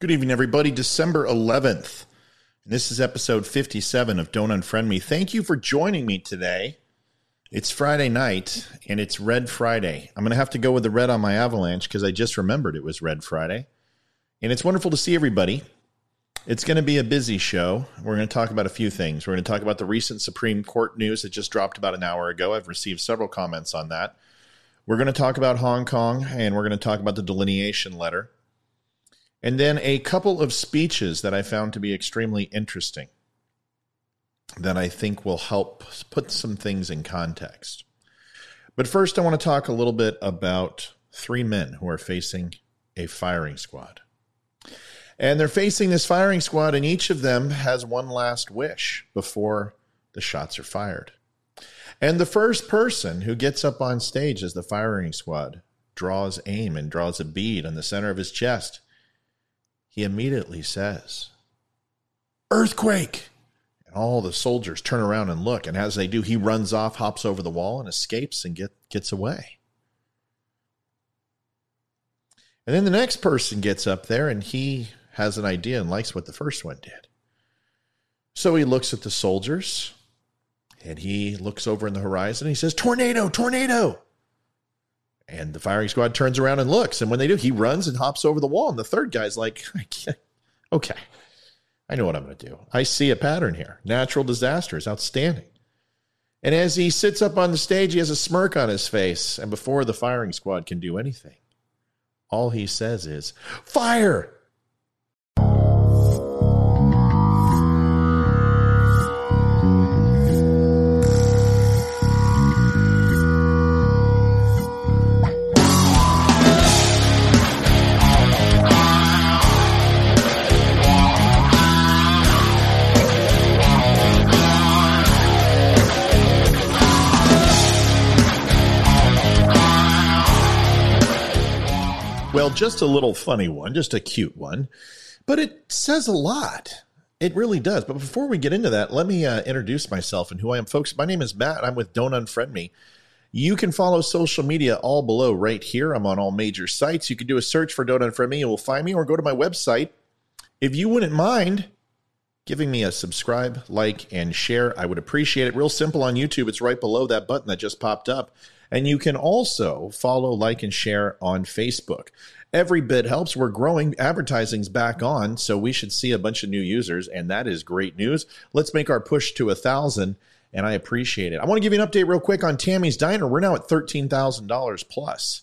Good evening, everybody. December 11th. And this is episode 57 of Don't Unfriend Me. Thank you for joining me today. It's Friday night and it's Red Friday. I'm going to have to go with the red on my avalanche because I just remembered it was Red Friday. And it's wonderful to see everybody. It's going to be a busy show. We're going to talk about a few things. We're going to talk about the recent Supreme Court news that just dropped about an hour ago. I've received several comments on that. We're going to talk about Hong Kong and we're going to talk about the declination letter. And then a couple of speeches that I found to be extremely interesting that I think will help put some things in context. But first, I want to talk a little bit about three men who are facing a firing squad. And they're facing this firing squad, and each of them has one last wish before the shots are fired. And the first person who gets up on stage as the firing squad draws aim and draws a bead on the center of his chest he immediately says, Earthquake! And all the soldiers turn around and look. And as they do, he runs off, hops over the wall, and escapes and get, gets away. And then the next person gets up there and he has an idea and likes what the first one did. So he looks at the soldiers and he looks over in the horizon and he says, Tornado, tornado. And the firing squad turns around and looks. And when they do, he runs and hops over the wall. And the third guy's like, okay, I know what I'm going to do. I see a pattern here. Natural disaster is outstanding. And as he sits up on the stage, he has a smirk on his face. And before the firing squad can do anything, all he says is, Fire! Well, just a little funny one, just a cute one, but it says a lot. It really does. But before we get into that, let me uh, introduce myself and who I am, folks. My name is Matt. I'm with Don't Unfriend Me. You can follow social media all below right here. I'm on all major sites. You can do a search for Don't Unfriend Me. You will find me or go to my website. If you wouldn't mind giving me a subscribe, like, and share, I would appreciate it. Real simple on YouTube. It's right below that button that just popped up. And you can also follow, like, and share on Facebook. Every bit helps. We're growing. Advertising's back on, so we should see a bunch of new users, and that is great news. Let's make our push to a thousand, and I appreciate it. I want to give you an update real quick on Tammy's Diner. We're now at thirteen thousand dollars plus.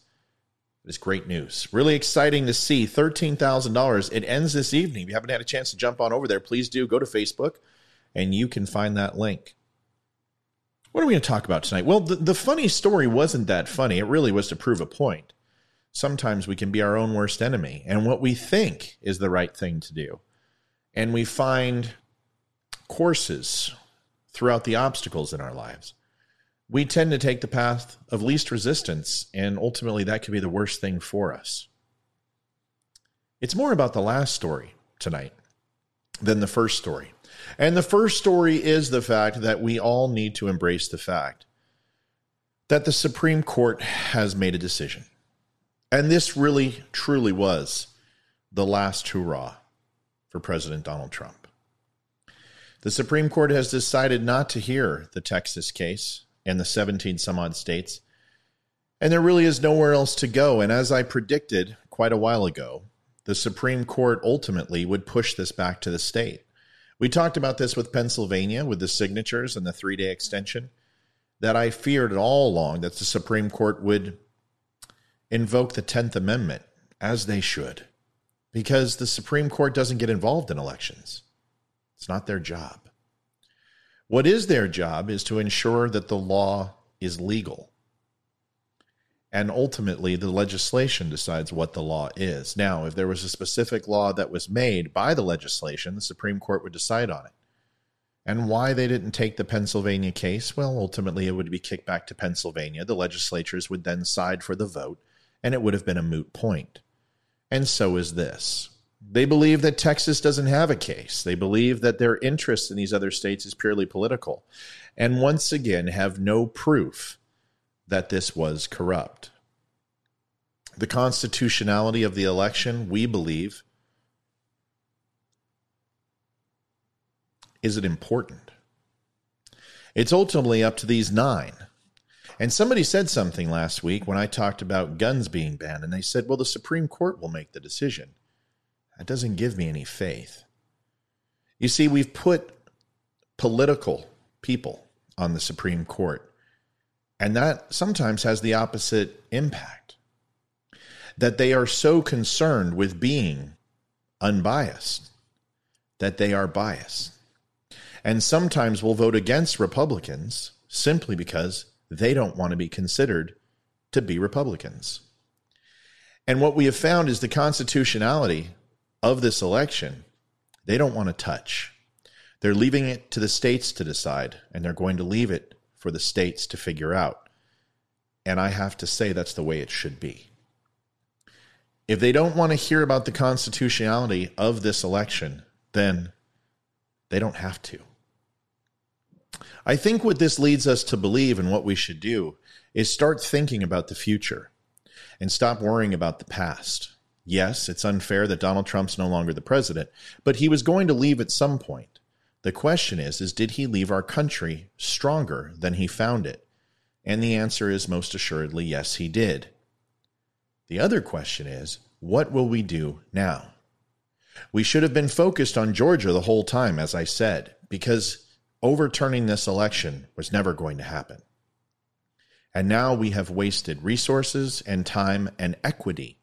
It's great news. Really exciting to see $13,000. It ends this evening. If you haven't had a chance to jump on over there, please do go to Facebook and you can find that link. What are we going to talk about tonight? Well, the, the funny story wasn't that funny. It really was to prove a point. Sometimes we can be our own worst enemy and what we think is the right thing to do. And we find courses throughout the obstacles in our lives. We tend to take the path of least resistance, and ultimately that could be the worst thing for us. It's more about the last story tonight than the first story. And the first story is the fact that we all need to embrace the fact that the Supreme Court has made a decision. And this really, truly was the last hurrah for President Donald Trump. The Supreme Court has decided not to hear the Texas case and the 17 some odd states. And there really is nowhere else to go. And as I predicted quite a while ago, the Supreme Court ultimately would push this back to the state. We talked about this with Pennsylvania with the signatures and the three day extension. That I feared all along that the Supreme Court would invoke the 10th Amendment, as they should, because the Supreme Court doesn't get involved in elections. It's not their job. What is their job is to ensure that the law is legal. And ultimately, the legislation decides what the law is. Now, if there was a specific law that was made by the legislation, the Supreme Court would decide on it. And why they didn't take the Pennsylvania case? Well, ultimately, it would be kicked back to Pennsylvania. The legislatures would then side for the vote, and it would have been a moot point. And so is this. They believe that Texas doesn't have a case. They believe that their interest in these other states is purely political. And once again, have no proof that this was corrupt. The constitutionality of the election, we believe, is it important? It's ultimately up to these nine. And somebody said something last week when I talked about guns being banned, and they said, well, the Supreme Court will make the decision. That doesn't give me any faith. You see, we've put political people on the Supreme Court and that sometimes has the opposite impact. That they are so concerned with being unbiased that they are biased and sometimes will vote against Republicans simply because they don't want to be considered to be Republicans. And what we have found is the constitutionality of this election, they don't want to touch. They're leaving it to the states to decide, and they're going to leave it for the states to figure out. And I have to say that's the way it should be. If they don't want to hear about the constitutionality of this election, then they don't have to. I think what this leads us to believe and what we should do is start thinking about the future and stop worrying about the past. Yes, it's unfair that Donald Trump's no longer the president, but he was going to leave at some point. The question is is did he leave our country stronger than he found it? And the answer is most assuredly yes, he did. The other question is what will we do now? We should have been focused on Georgia the whole time, as I said, because overturning this election was never going to happen. And now we have wasted resources and time and equity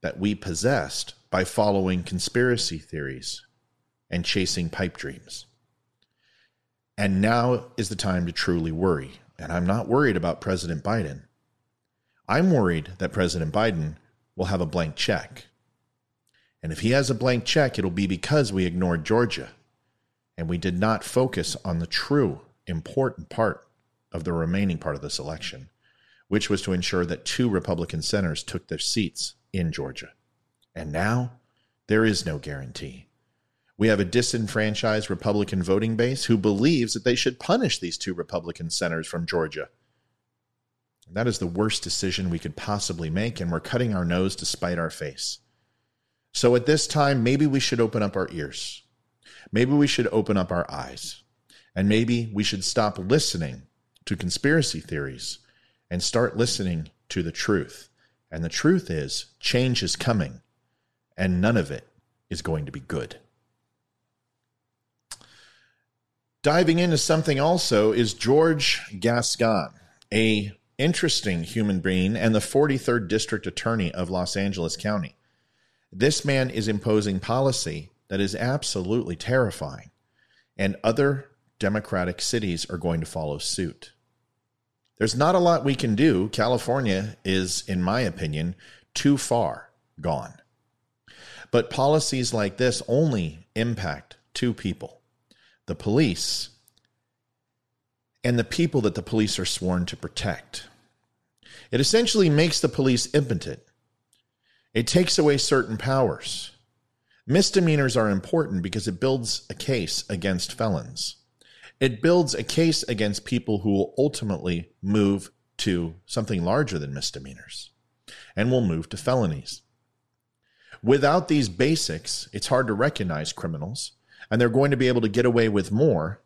that we possessed by following conspiracy theories and chasing pipe dreams. And now is the time to truly worry. And I'm not worried about President Biden. I'm worried that President Biden will have a blank check. And if he has a blank check, it'll be because we ignored Georgia and we did not focus on the true important part of the remaining part of this election, which was to ensure that two Republican senators took their seats in Georgia. And now there is no guarantee. We have a disenfranchised Republican voting base who believes that they should punish these two Republican senators from Georgia. And That is the worst decision we could possibly make, and we're cutting our nose to spite our face. So at this time, maybe we should open up our ears maybe we should open up our eyes and maybe we should stop listening to conspiracy theories and start listening to the truth. And the truth is, change is coming, and none of it is going to be good. Diving into something also is George Gascon, a interesting human being and the 43rd district attorney of Los Angeles County. This man is imposing policy that is absolutely terrifying. And other democratic cities are going to follow suit. There's not a lot we can do. California is, in my opinion, too far gone. But policies like this only impact two people the police and the people that the police are sworn to protect. It essentially makes the police impotent, it takes away certain powers. Misdemeanors are important because it builds a case against felons. It builds a case against people who will ultimately move to something larger than misdemeanors and will move to felonies. Without these basics, it's hard to recognize criminals, and they're going to be able to get away with more,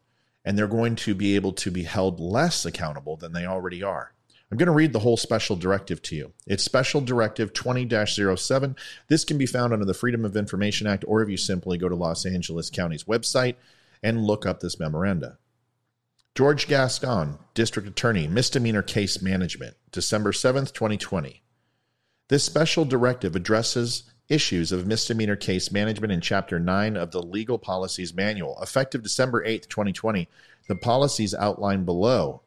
and they're going to be able to be held less accountable than they already are. I'm going to read the whole special directive to you. It's Special Directive 20 07. This can be found under the Freedom of Information Act, or if you simply go to Los Angeles County's website and look up this memoranda. George Gascon, District Attorney, Misdemeanor Case Management, December 7th, 2020. This special directive addresses issues of misdemeanor case management in Chapter 9 of the Legal Policies Manual. Effective December 8th, 2020, the policies outlined below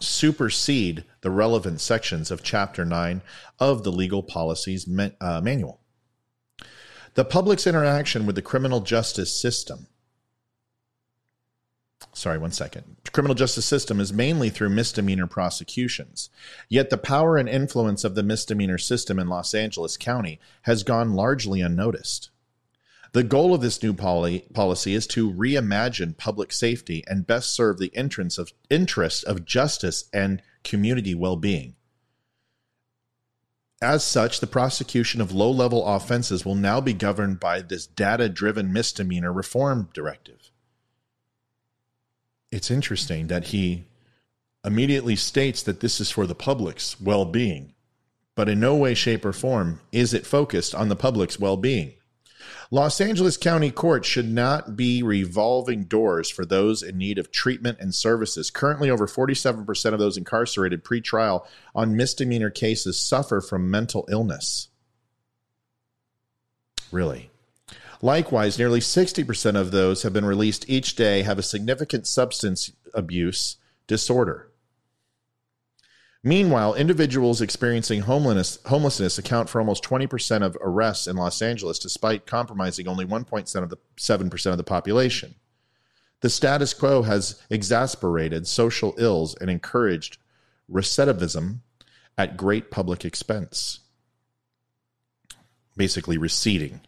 supersede the relevant sections of Chapter 9 of the Legal Policies uh, Manual. The public's interaction with the criminal justice system. Sorry, one second. Criminal justice system is mainly through misdemeanor prosecutions. Yet the power and influence of the misdemeanor system in Los Angeles County has gone largely unnoticed. The goal of this new poly- policy is to reimagine public safety and best serve the interests of, interests of justice and community well being. As such, the prosecution of low level offenses will now be governed by this data driven misdemeanor reform directive. It's interesting that he immediately states that this is for the public's well being, but in no way, shape, or form is it focused on the public's well being. Los Angeles County Court should not be revolving doors for those in need of treatment and services. Currently, over 47% of those incarcerated pretrial on misdemeanor cases suffer from mental illness. Really? Likewise, nearly 60% of those have been released each day have a significant substance abuse disorder. Meanwhile, individuals experiencing homelessness, homelessness account for almost 20% of arrests in Los Angeles, despite compromising only 1.7 of the 7% of the population. The status quo has exasperated social ills and encouraged recidivism at great public expense, basically receding.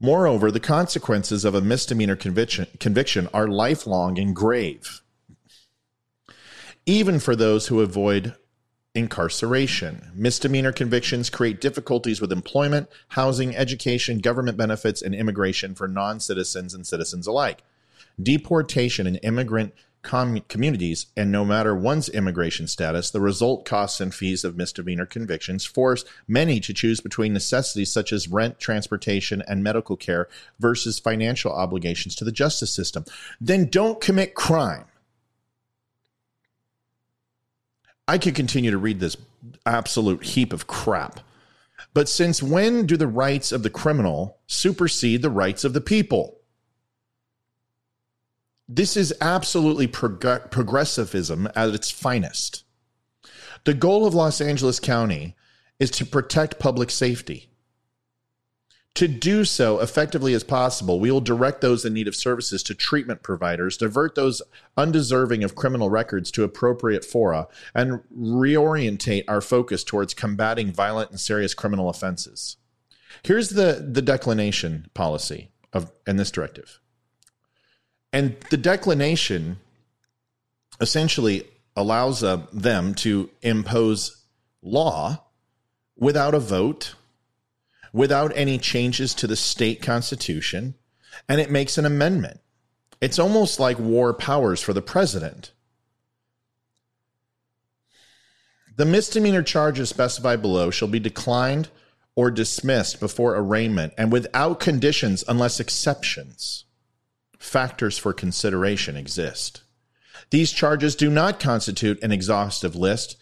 Moreover, the consequences of a misdemeanor conviction, conviction are lifelong and grave even for those who avoid incarceration. Misdemeanor convictions create difficulties with employment, housing, education, government benefits, and immigration for non citizens and citizens alike. Deportation and immigrant com- communities, and no matter one's immigration status, the result costs and fees of misdemeanor convictions force many to choose between necessities such as rent, transportation, and medical care versus financial obligations to the justice system. Then don't commit crime. I could continue to read this absolute heap of crap. But since when do the rights of the criminal supersede the rights of the people? This is absolutely prog- progressivism at its finest. The goal of Los Angeles County is to protect public safety. To do so effectively as possible, we will direct those in need of services to treatment providers, divert those undeserving of criminal records to appropriate fora, and reorientate our focus towards combating violent and serious criminal offenses. Here's the, the declination policy of in this directive. And the declination essentially allows uh, them to impose law without a vote without any changes to the state constitution, and it makes an amendment. It's almost like war powers for the president. The misdemeanor charges specified below shall be declined or dismissed before arraignment and without conditions unless exceptions. Factors for consideration exist. These charges do not constitute an exhaustive list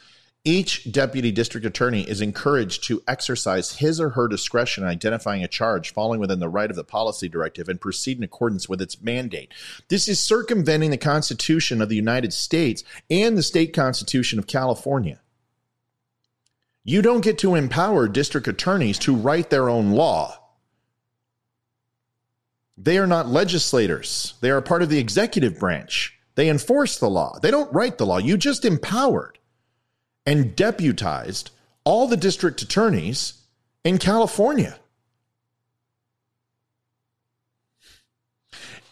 each deputy district attorney is encouraged to exercise his or her discretion in identifying a charge falling within the right of the policy directive and proceed in accordance with its mandate. This is circumventing the Constitution of the United States and the state constitution of California. You don't get to empower district attorneys to write their own law. They are not legislators. They are part of the executive branch. They enforce the law. They don't write the law. You just empowered and deputized all the district attorneys in California.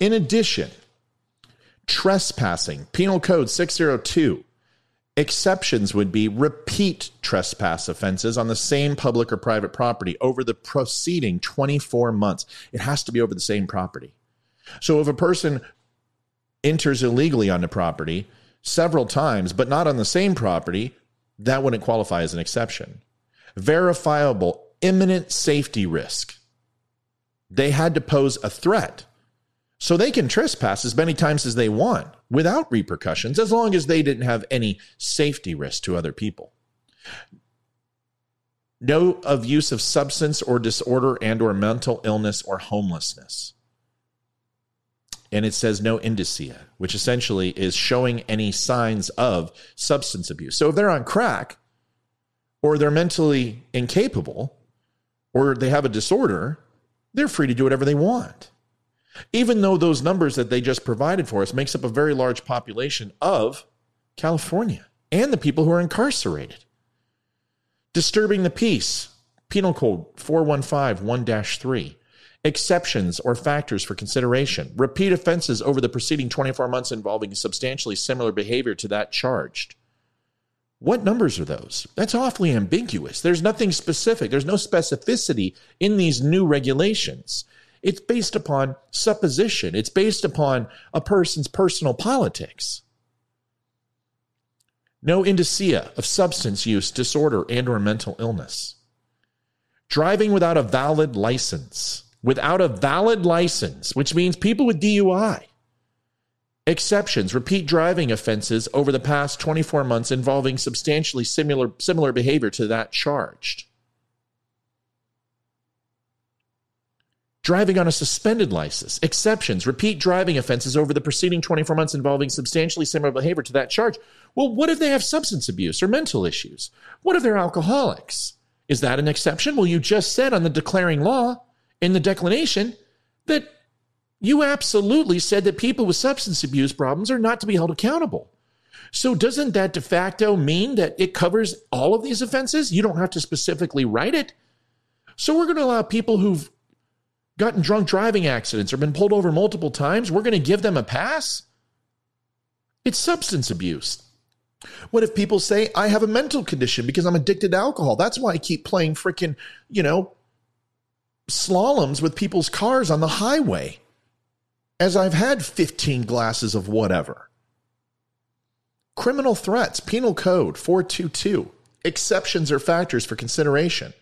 In addition, trespassing, Penal Code 602, exceptions would be repeat trespass offenses on the same public or private property over the preceding 24 months. It has to be over the same property. So if a person enters illegally on the property several times, but not on the same property, that wouldn't qualify as an exception. Verifiable imminent safety risk. They had to pose a threat. So they can trespass as many times as they want without repercussions as long as they didn't have any safety risk to other people. No of use of substance or disorder and or mental illness or homelessness and it says no indicia, which essentially is showing any signs of substance abuse. So if they're on crack or they're mentally incapable or they have a disorder, they're free to do whatever they want. Even though those numbers that they just provided for us makes up a very large population of California and the people who are incarcerated. Disturbing the peace, Penal Code 415 1 3 exceptions or factors for consideration, repeat offenses over the preceding 24 months involving substantially similar behavior to that charged. What numbers are those? That's awfully ambiguous. There's nothing specific. There's no specificity in these new regulations. It's based upon supposition. It's based upon a person's personal politics. No indicia of substance use disorder and or mental illness. Driving without a valid license. Without a valid license, which means people with DUI Exceptions repeat driving offenses over the past 24 months involving substantially similar, similar behavior to that charged. Driving on a suspended license. Exceptions repeat driving offenses over the preceding 24 months involving substantially similar behavior to that charge. Well, what if they have substance abuse or mental issues? What if they're alcoholics? Is that an exception? Well, you just said on the declaring law in the declination that you absolutely said that people with substance abuse problems are not to be held accountable. So, doesn't that de facto mean that it covers all of these offenses? You don't have to specifically write it. So, we're going to allow people who've gotten drunk driving accidents or been pulled over multiple times, we're going to give them a pass? It's substance abuse. What if people say, I have a mental condition because I'm addicted to alcohol? That's why I keep playing freaking, you know, slaloms with people's cars on the highway as I've had 15 glasses of whatever. Criminal threats, Penal Code 422. Exceptions or factors for consideration.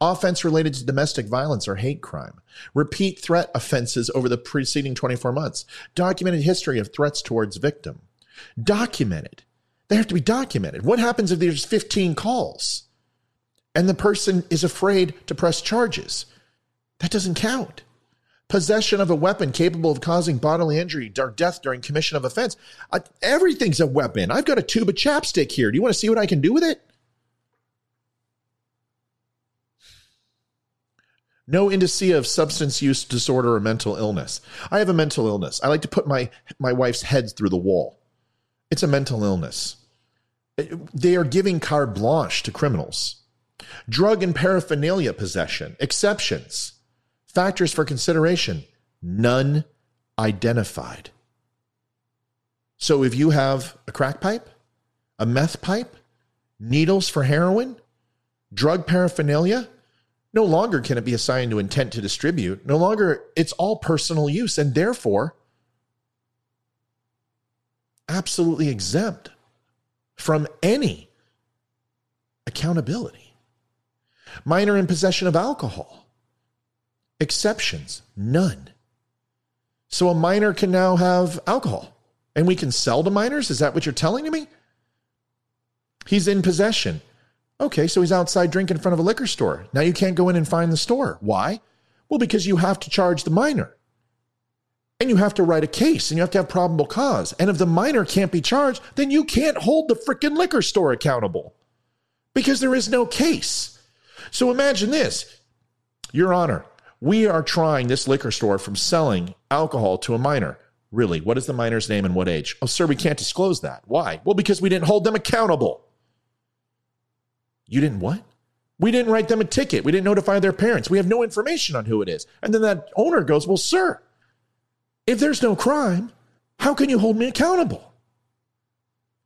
Offense related to domestic violence or hate crime. Repeat threat offenses over the preceding 24 months. Documented history of threats towards victim. Documented. They have to be documented. What happens if there's 15 calls and the person is afraid to press charges? That doesn't count possession of a weapon capable of causing bodily injury or death during commission of offense. Uh, everything's a weapon. I've got a tube of chapstick here. Do you want to see what I can do with it? No indicia of substance use disorder or mental illness. I have a mental illness. I like to put my, my wife's head through the wall. It's a mental illness. They are giving carte blanche to criminals. Drug and paraphernalia possession, exceptions. Factors for consideration, none identified. So if you have a crack pipe, a meth pipe, needles for heroin, drug paraphernalia, no longer can it be assigned to intent to distribute. No longer, it's all personal use and therefore absolutely exempt from any accountability. Minor in possession of alcohol Exceptions, none. So a minor can now have alcohol and we can sell to minors? Is that what you're telling me? He's in possession. Okay, so he's outside drinking in front of a liquor store. Now you can't go in and find the store. Why? Well, because you have to charge the minor. And you have to write a case and you have to have probable cause. And if the minor can't be charged, then you can't hold the freaking liquor store accountable because there is no case. So imagine this Your Honor, we are trying this liquor store from selling alcohol to a minor. Really, what is the minor's name and what age? Oh, sir, we can't disclose that. Why? Well, because we didn't hold them accountable. You didn't what? We didn't write them a ticket. We didn't notify their parents. We have no information on who it is. And then that owner goes, Well, sir, if there's no crime, how can you hold me accountable?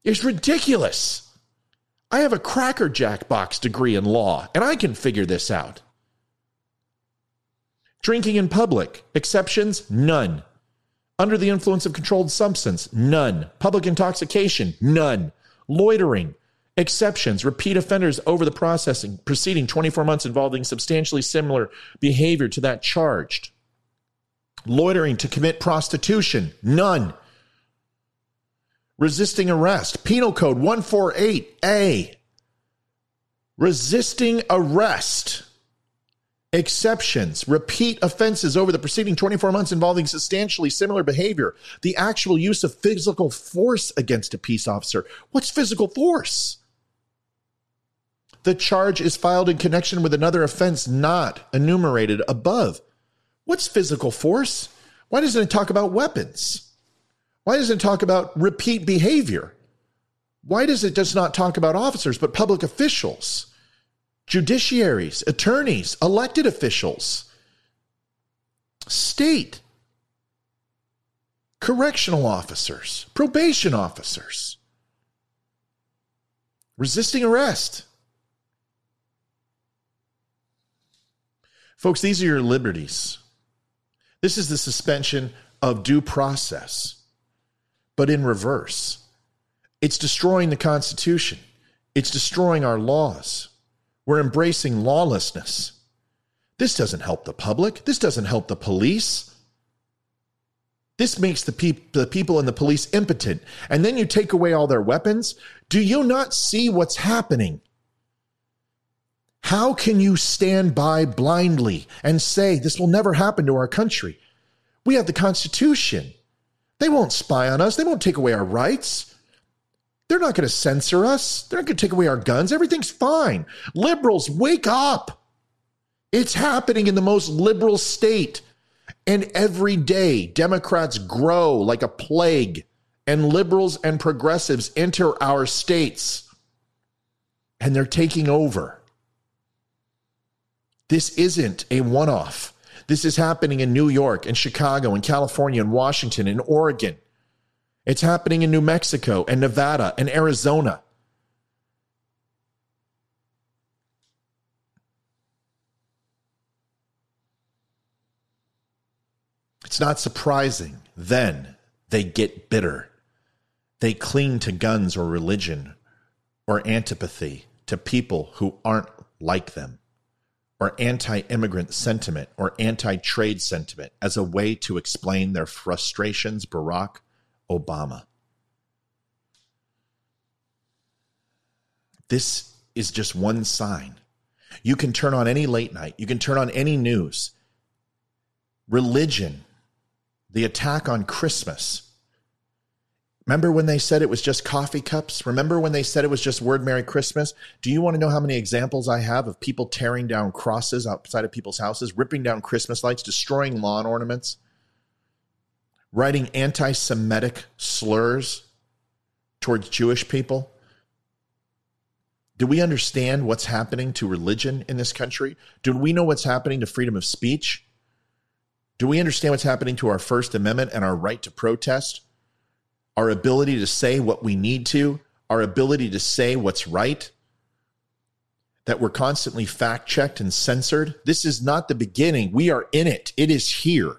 It's ridiculous. I have a Cracker Jack box degree in law, and I can figure this out. Drinking in public, exceptions, none. Under the influence of controlled substance, none. Public intoxication, none. Loitering, exceptions, repeat offenders over the processing preceding 24 months involving substantially similar behavior to that charged. Loitering to commit prostitution, none. Resisting arrest, Penal Code 148A. Resisting arrest exceptions, repeat offenses over the preceding 24 months involving substantially similar behavior, the actual use of physical force against a peace officer. What's physical force? The charge is filed in connection with another offense not enumerated above. What's physical force? Why doesn't it talk about weapons? Why doesn't it talk about repeat behavior? Why does it just not talk about officers, but public officials? judiciaries, attorneys, elected officials, state, correctional officers, probation officers. resisting arrest. Folks, these are your liberties. This is the suspension of due process, but in reverse. It's destroying the Constitution, it's destroying our laws. We're embracing lawlessness. This doesn't help the public, this doesn't help the police. This makes the, the people and the police impotent. And then you take away all their weapons. Do you not see what's happening? How can you stand by blindly and say this will never happen to our country? We have the Constitution. They won't spy on us. They won't take away our rights. They're not going to censor us. They're not going to take away our guns. Everything's fine. Liberals, wake up. It's happening in the most liberal state. And every day, Democrats grow like a plague, and liberals and progressives enter our states, and they're taking over. This isn't a one off. This is happening in New York and Chicago and California and Washington and Oregon. It's happening in New Mexico and Nevada and Arizona. It's not surprising. Then they get bitter. They cling to guns or religion or antipathy to people who aren't like them or anti immigrant sentiment or anti trade sentiment as a way to explain their frustrations, Barack Obama. This is just one sign. You can turn on any late night, you can turn on any news. Religion, the attack on Christmas, Remember when they said it was just coffee cups? Remember when they said it was just word Merry Christmas? Do you want to know how many examples I have of people tearing down crosses outside of people's houses, ripping down Christmas lights, destroying lawn ornaments, writing anti Semitic slurs towards Jewish people? Do we understand what's happening to religion in this country? Do we know what's happening to freedom of speech? Do we understand what's happening to our First Amendment and our right to protest? Our ability to say what we need to, our ability to say what's right, that we're constantly fact checked and censored. This is not the beginning. We are in it, it is here.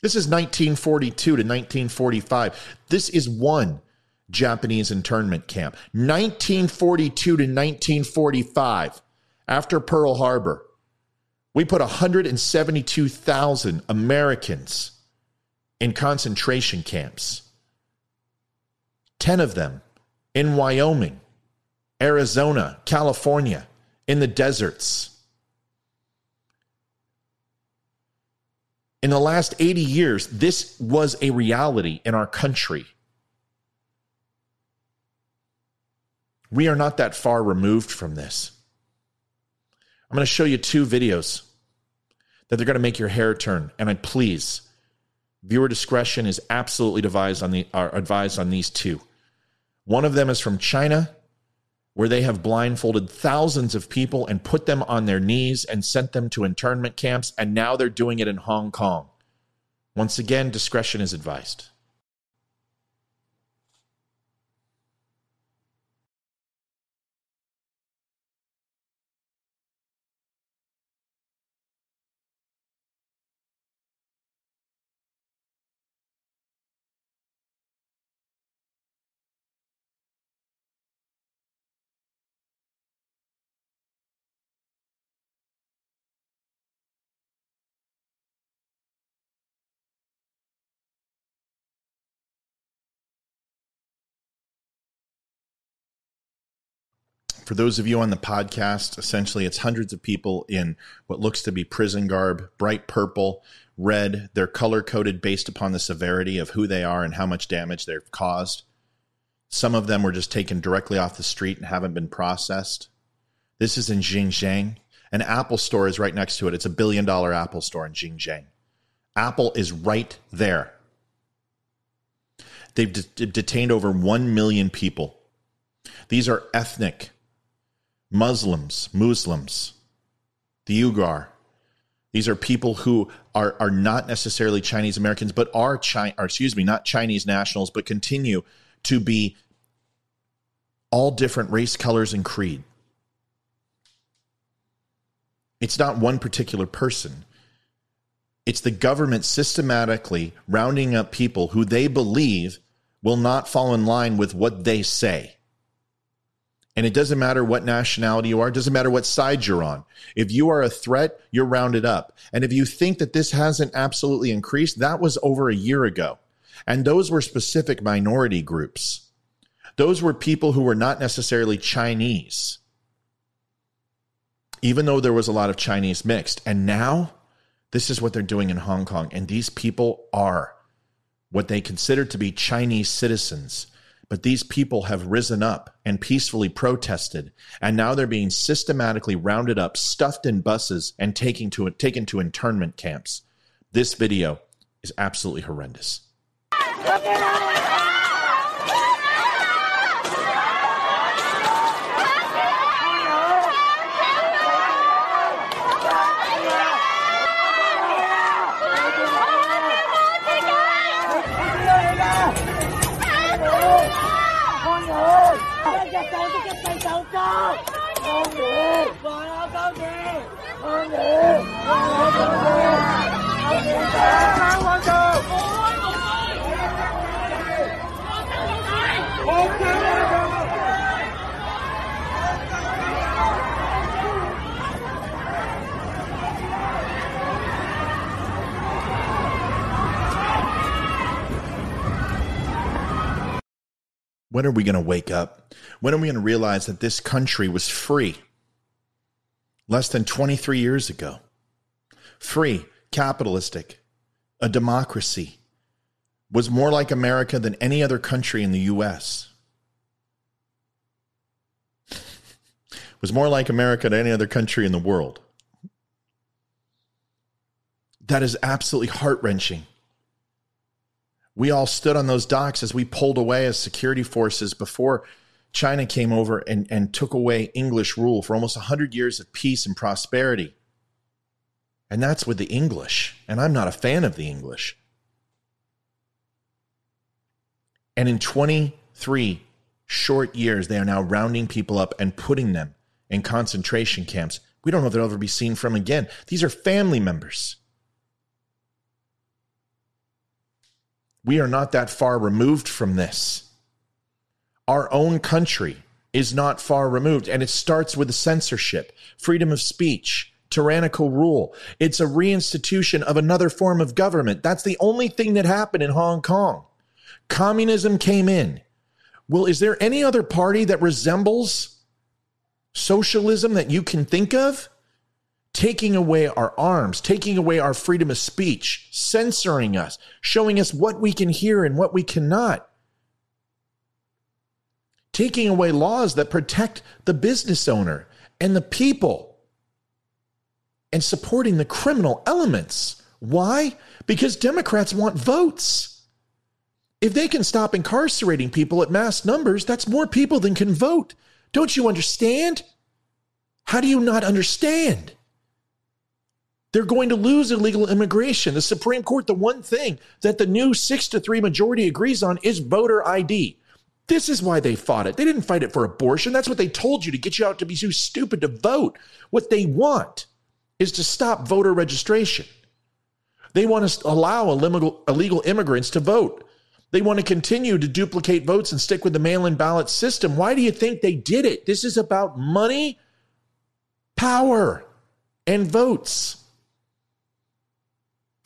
This is 1942 to 1945. This is one Japanese internment camp. 1942 to 1945, after Pearl Harbor. We put 172,000 Americans in concentration camps, 10 of them in Wyoming, Arizona, California, in the deserts. In the last 80 years, this was a reality in our country. We are not that far removed from this. I'm going to show you two videos that they're going to make your hair turn. And I please, viewer discretion is absolutely advised on the are advised on these two. One of them is from China, where they have blindfolded thousands of people and put them on their knees and sent them to internment camps, and now they're doing it in Hong Kong. Once again, discretion is advised. For those of you on the podcast, essentially it's hundreds of people in what looks to be prison garb, bright purple, red. They're color coded based upon the severity of who they are and how much damage they've caused. Some of them were just taken directly off the street and haven't been processed. This is in Xinjiang. An Apple store is right next to it. It's a billion dollar Apple store in Xinjiang. Apple is right there. They've de- detained over 1 million people. These are ethnic Muslims, Muslims, the Uyghur, These are people who are, are not necessarily Chinese Americans, but are China, or excuse me, not Chinese nationals, but continue to be all different race, colors, and creed. It's not one particular person. It's the government systematically rounding up people who they believe will not fall in line with what they say. And it doesn't matter what nationality you are, it doesn't matter what side you're on. If you are a threat, you're rounded up. And if you think that this hasn't absolutely increased, that was over a year ago. And those were specific minority groups. Those were people who were not necessarily Chinese, even though there was a lot of Chinese mixed. And now, this is what they're doing in Hong Kong. And these people are what they consider to be Chinese citizens but these people have risen up and peacefully protested, and now they're being systematically rounded up, stuffed in buses, and taken to, taken to internment camps. This video is absolutely horrendous. con điện con điện con điện con điện con điện con điện con điện When are we going to wake up? When are we going to realize that this country was free less than 23 years ago? Free, capitalistic, a democracy, was more like America than any other country in the US. was more like America than any other country in the world. That is absolutely heart wrenching we all stood on those docks as we pulled away as security forces before China came over and, and took away English rule for almost 100 years of peace and prosperity. And that's with the English. And I'm not a fan of the English. And in 23 short years, they are now rounding people up and putting them in concentration camps. We don't know if they'll ever be seen from again. These are family members. We are not that far removed from this. Our own country is not far removed, and it starts with censorship, freedom of speech, tyrannical rule. It's a reinstitution of another form of government. That's the only thing that happened in Hong Kong. Communism came in. Well, is there any other party that resembles socialism that you can think of? Taking away our arms, taking away our freedom of speech, censoring us, showing us what we can hear and what we cannot, taking away laws that protect the business owner and the people, and supporting the criminal elements. Why? Because Democrats want votes. If they can stop incarcerating people at mass numbers, that's more people than can vote. Don't you understand? How do you not understand? They're going to lose illegal immigration. The Supreme Court, the one thing that the new six to three majority agrees on is voter ID. This is why they fought it. They didn't fight it for abortion. That's what they told you to get you out to be too stupid to vote. What they want is to stop voter registration. They want to allow illegal immigrants to vote. They want to continue to duplicate votes and stick with the mail in ballot system. Why do you think they did it? This is about money, power, and votes.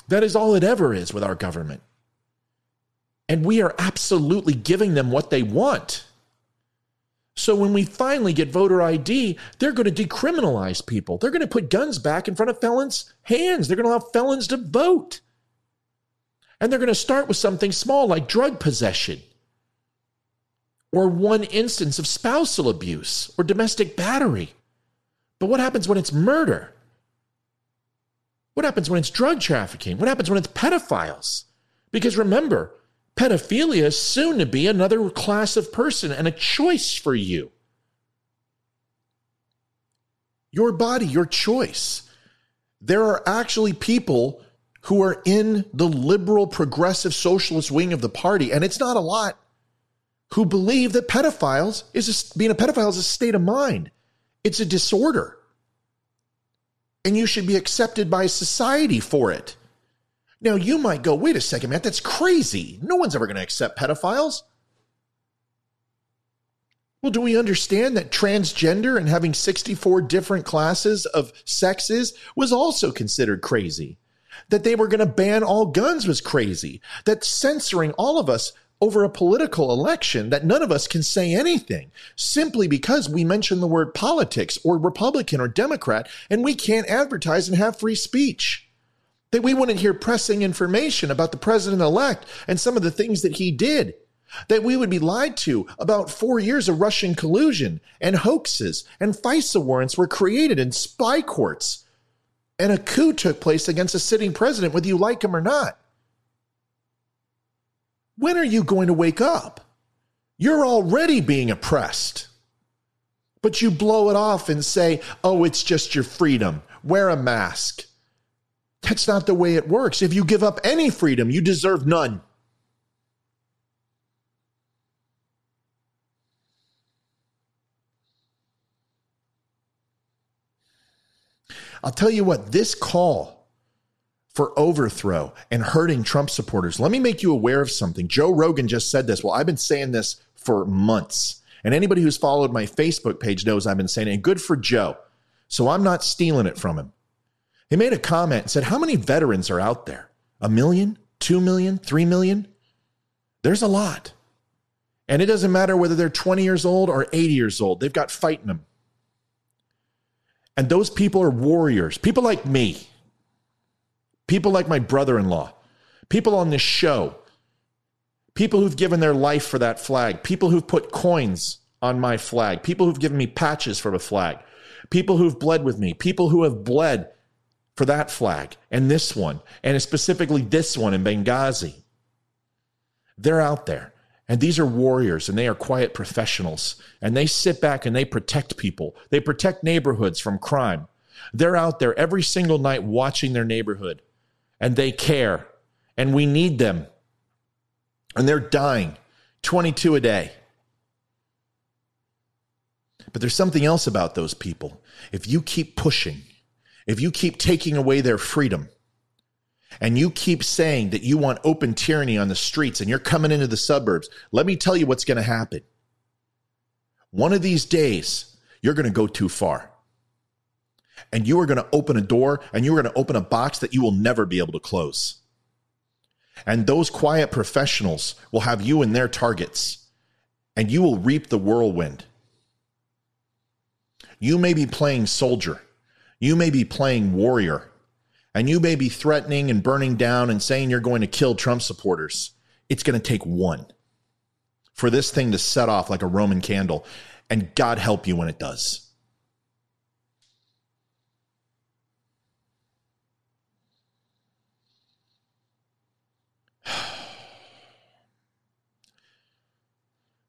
That is all it ever is with our government. And we are absolutely giving them what they want. So when we finally get voter ID, they're going to decriminalize people. They're going to put guns back in front of felons' hands. They're going to allow felons to vote. And they're going to start with something small like drug possession or one instance of spousal abuse or domestic battery. But what happens when it's murder? What happens when it's drug trafficking? What happens when it's pedophiles? Because remember, pedophilia is soon to be another class of person and a choice for you. Your body, your choice. there are actually people who are in the liberal progressive socialist wing of the party, and it's not a lot, who believe that pedophiles is a, being a pedophile is a state of mind. It's a disorder. And you should be accepted by society for it. Now, you might go, wait a second, Matt, that's crazy. No one's ever going to accept pedophiles. Well, do we understand that transgender and having 64 different classes of sexes was also considered crazy? That they were going to ban all guns was crazy. That censoring all of us over a political election, that none of us can say anything simply because we mention the word politics or Republican or Democrat and we can't advertise and have free speech that we wouldn't hear pressing information about the president elect and some of the things that he did, that we would be lied to about four years of Russian collusion and hoaxes and FISA warrants were created in spy courts. And a coup took place against a sitting president, whether you like him or not. When are you going to wake up? You're already being oppressed. But you blow it off and say, oh, it's just your freedom. Wear a mask. That's not the way it works. If you give up any freedom, you deserve none. I'll tell you what, this call for overthrow and hurting Trump supporters, let me make you aware of something. Joe Rogan just said this. Well, I've been saying this for months. And anybody who's followed my Facebook page knows I've been saying it. And good for Joe. So I'm not stealing it from him. He made a comment and said, How many veterans are out there? A million? Two million? Three million? There's a lot. And it doesn't matter whether they're 20 years old or 80 years old, they've got fight in them. And those people are warriors, people like me, people like my brother in law, people on this show, people who've given their life for that flag, people who've put coins on my flag, people who've given me patches for the flag, people who've bled with me, people who have bled for that flag and this one, and specifically this one in Benghazi. They're out there. And these are warriors and they are quiet professionals. And they sit back and they protect people. They protect neighborhoods from crime. They're out there every single night watching their neighborhood and they care. And we need them. And they're dying 22 a day. But there's something else about those people. If you keep pushing, if you keep taking away their freedom and you keep saying that you want open tyranny on the streets and you're coming into the suburbs, let me tell you what's going to happen. One of these days, you're going to go too far. And you are going to open a door and you are going to open a box that you will never be able to close. And those quiet professionals will have you in their targets and you will reap the whirlwind. You may be playing soldier you may be playing warrior and you may be threatening and burning down and saying you're going to kill Trump supporters. It's going to take one for this thing to set off like a Roman candle. And God help you when it does.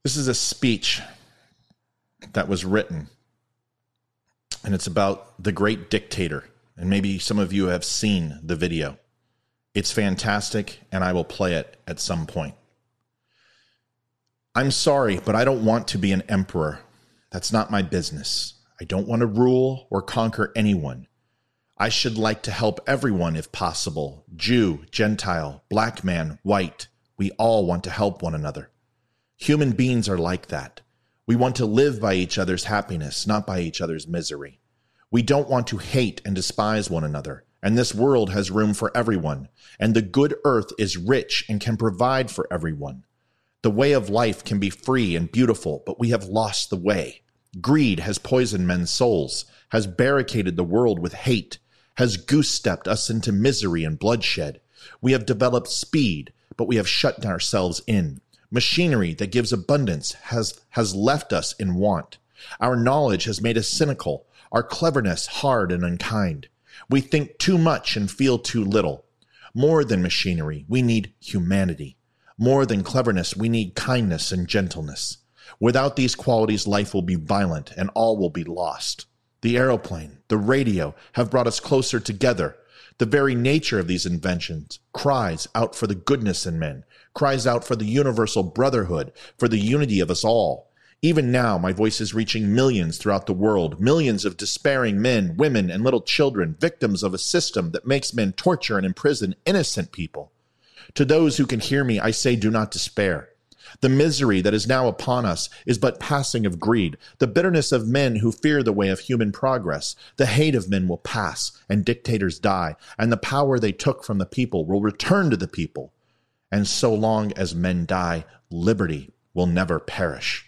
This is a speech that was written and it's about the great dictator. And maybe some of you have seen the video. It's fantastic, and I will play it at some point. I'm sorry, but I don't want to be an emperor. That's not my business. I don't want to rule or conquer anyone. I should like to help everyone if possible Jew, Gentile, black man, white. We all want to help one another. Human beings are like that. We want to live by each other's happiness, not by each other's misery. We don't want to hate and despise one another. And this world has room for everyone. And the good earth is rich and can provide for everyone. The way of life can be free and beautiful, but we have lost the way. Greed has poisoned men's souls, has barricaded the world with hate, has goose stepped us into misery and bloodshed. We have developed speed, but we have shut ourselves in. Machinery that gives abundance has, has left us in want. Our knowledge has made us cynical, our cleverness hard and unkind. We think too much and feel too little. More than machinery, we need humanity. More than cleverness, we need kindness and gentleness. Without these qualities, life will be violent and all will be lost. the aeroplane, the radio have brought us closer together. The very nature of these inventions cries out for the goodness in men, cries out for the universal brotherhood, for the unity of us all. Even now, my voice is reaching millions throughout the world, millions of despairing men, women, and little children, victims of a system that makes men torture and imprison innocent people. To those who can hear me, I say, do not despair. The misery that is now upon us is but passing of greed. The bitterness of men who fear the way of human progress. The hate of men will pass, and dictators die, and the power they took from the people will return to the people. And so long as men die, liberty will never perish.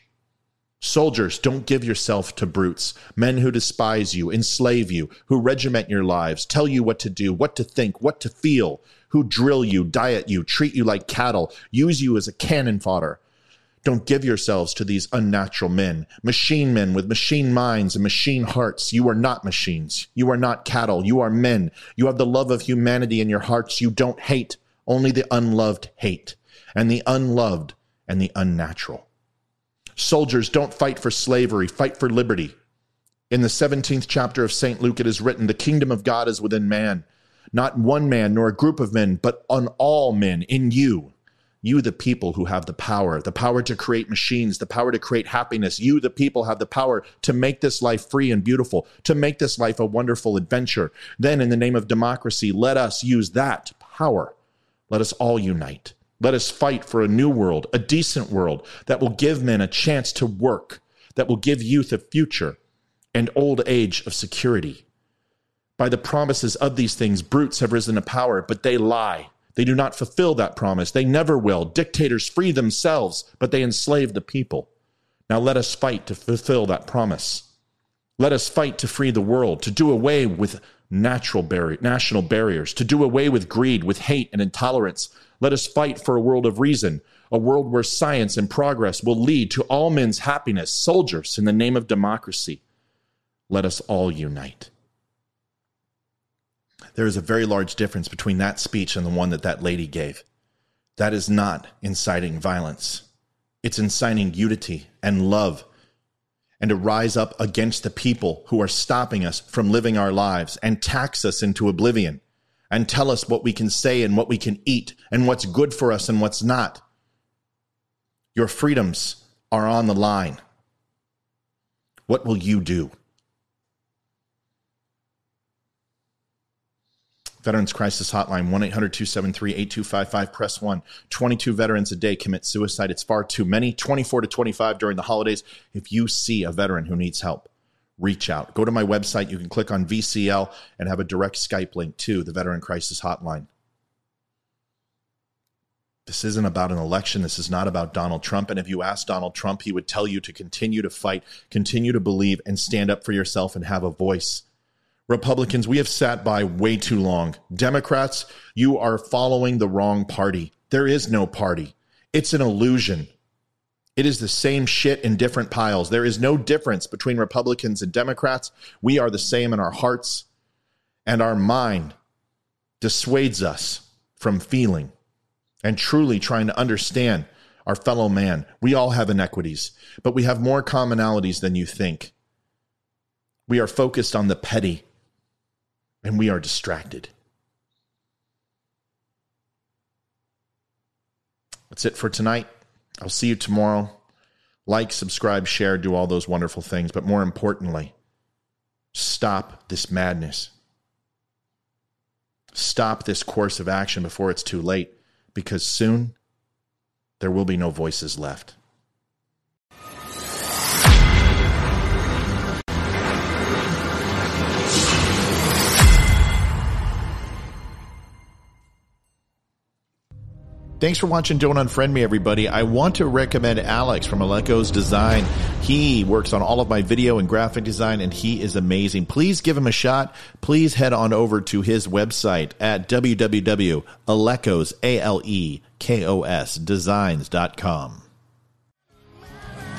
Soldiers, don't give yourself to brutes, men who despise you, enslave you, who regiment your lives, tell you what to do, what to think, what to feel, who drill you, diet you, treat you like cattle, use you as a cannon fodder. Don't give yourselves to these unnatural men, machine men with machine minds and machine hearts. You are not machines. You are not cattle. You are men. You have the love of humanity in your hearts. You don't hate. Only the unloved hate, and the unloved and the unnatural. Soldiers, don't fight for slavery, fight for liberty. In the 17th chapter of St. Luke, it is written, The kingdom of God is within man, not one man nor a group of men, but on all men, in you. You, the people who have the power, the power to create machines, the power to create happiness. You, the people, have the power to make this life free and beautiful, to make this life a wonderful adventure. Then, in the name of democracy, let us use that power. Let us all unite. Let us fight for a new world, a decent world that will give men a chance to work, that will give youth a future and old age of security. By the promises of these things, brutes have risen to power, but they lie. They do not fulfill that promise. They never will. Dictators free themselves, but they enslave the people. Now let us fight to fulfill that promise. Let us fight to free the world, to do away with natural national barriers, to do away with greed, with hate and intolerance, let us fight for a world of reason, a world where science and progress will lead to all men's happiness. Soldiers, in the name of democracy, let us all unite. There is a very large difference between that speech and the one that that lady gave. That is not inciting violence. It's inciting unity and love and to rise up against the people who are stopping us from living our lives and tax us into oblivion and tell us what we can say and what we can eat and what's good for us and what's not. Your freedoms are on the line. What will you do? Veterans Crisis Hotline, 1 800 273 8255. Press 1. 22 veterans a day commit suicide. It's far too many. 24 to 25 during the holidays. If you see a veteran who needs help, reach out. Go to my website. You can click on VCL and have a direct Skype link to the Veteran Crisis Hotline. This isn't about an election. This is not about Donald Trump. And if you ask Donald Trump, he would tell you to continue to fight, continue to believe, and stand up for yourself and have a voice. Republicans, we have sat by way too long. Democrats, you are following the wrong party. There is no party, it's an illusion. It is the same shit in different piles. There is no difference between Republicans and Democrats. We are the same in our hearts, and our mind dissuades us from feeling and truly trying to understand our fellow man. We all have inequities, but we have more commonalities than you think. We are focused on the petty, and we are distracted. That's it for tonight. I'll see you tomorrow. Like, subscribe, share, do all those wonderful things. But more importantly, stop this madness. Stop this course of action before it's too late, because soon there will be no voices left. Thanks for watching Don't Unfriend Me, everybody. I want to recommend Alex from Aleko's Design. He works on all of my video and graphic design, and he is amazing. Please give him a shot. Please head on over to his website at www.alekos, A-L-E-K-O-S, designs.com.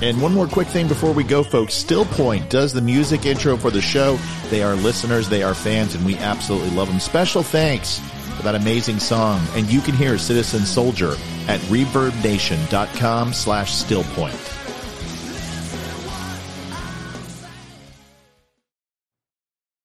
And one more quick thing before we go, folks. Still Point does the music intro for the show. They are listeners, they are fans, and we absolutely love them. Special thanks that amazing song. And you can hear Citizen Soldier at reverbnation.com slash stillpoint.